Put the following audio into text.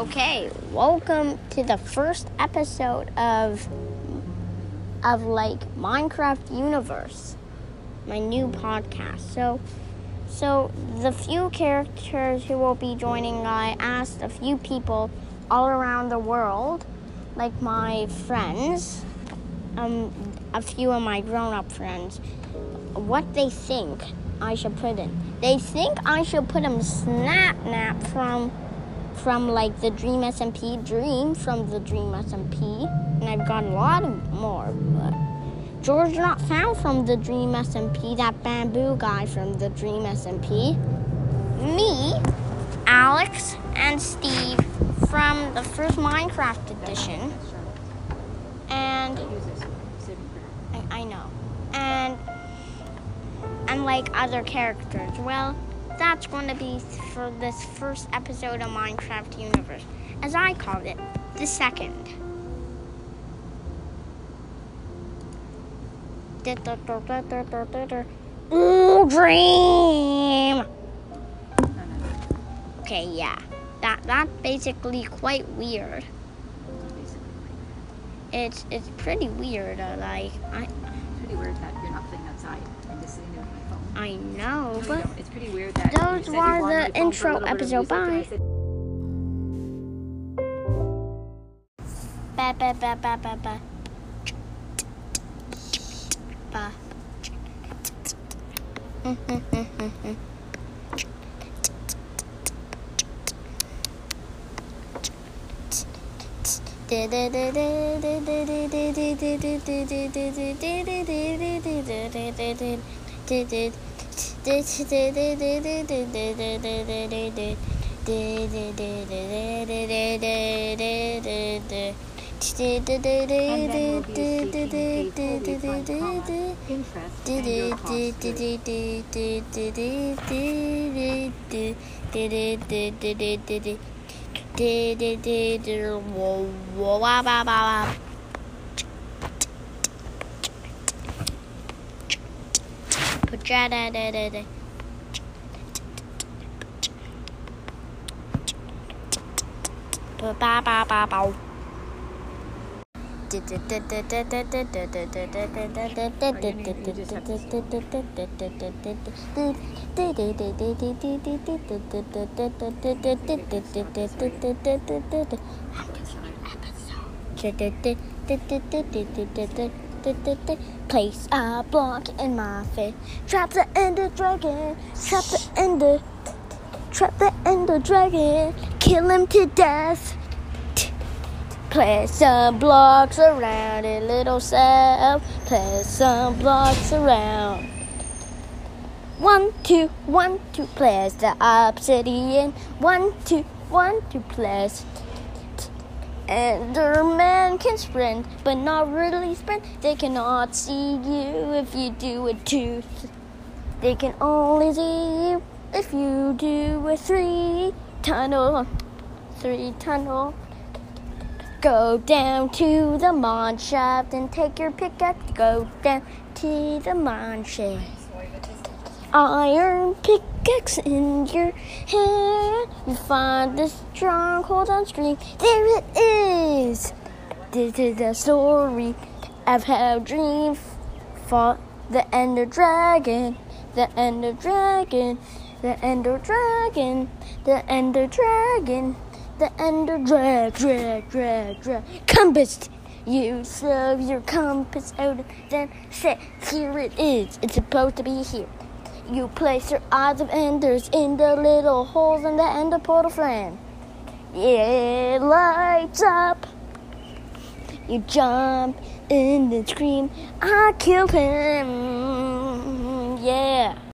Okay, welcome to the first episode of of like Minecraft Universe, my new podcast. So, so the few characters who will be joining, I asked a few people all around the world, like my friends, um, a few of my grown-up friends, what they think I should put in. They think I should put in Sapnap from from like the Dream SMP Dream from the Dream SMP, and I've got a lot more. But George not found from the Dream SMP, that bamboo guy from the Dream SMP. Me, Alex, and Steve from the first Minecraft edition. And I, I know. And and like other characters. Well, that's going to be for this first episode of Minecraft Universe, as I called it, the second. Ooh, dream. Okay, yeah, that that's basically quite weird. It's it's pretty weird. Uh, like I. Pretty weird that you're not playing outside and just sitting there with my phone. I know, No, but. It's pretty weird that those you said you were the my phone for a intro little bit of episode. music, and I Bye. Ba ba ba ba ba ba. Ba. Then we'll be speaking people we find common interests and your costs too. Ba ba ba ba. Place a block in my face. Trap the ender dragon. Trap the ender. Trap the ender dragon. Kill him to death. Place some blocks around it, little self. Place some blocks around. One, two, one, two, place the obsidian. One, two, one, two, place. Enderman can sprint, but not really sprint. They cannot see you if you do a two. They can only see you if you do a three tunnel. Three tunnel. Go down to the mine shaft and take your pickaxe. Go down to the mine shaft. Iron pickaxe in your hand. You find the stronghold on screen. There it is. This is the story of how Dream fought the Ender Dragon. The Ender Dragon. The Ender Dragon. The Ender Dragon. The Ender Drag, drag, drag, drag. Compass. You slug your compass out and then say, here it is. It's supposed to be here. You place your eyes of enders in the little holes in the ender portal frame. Yeah, it lights up. You jump in and scream, I killed him. Yeah.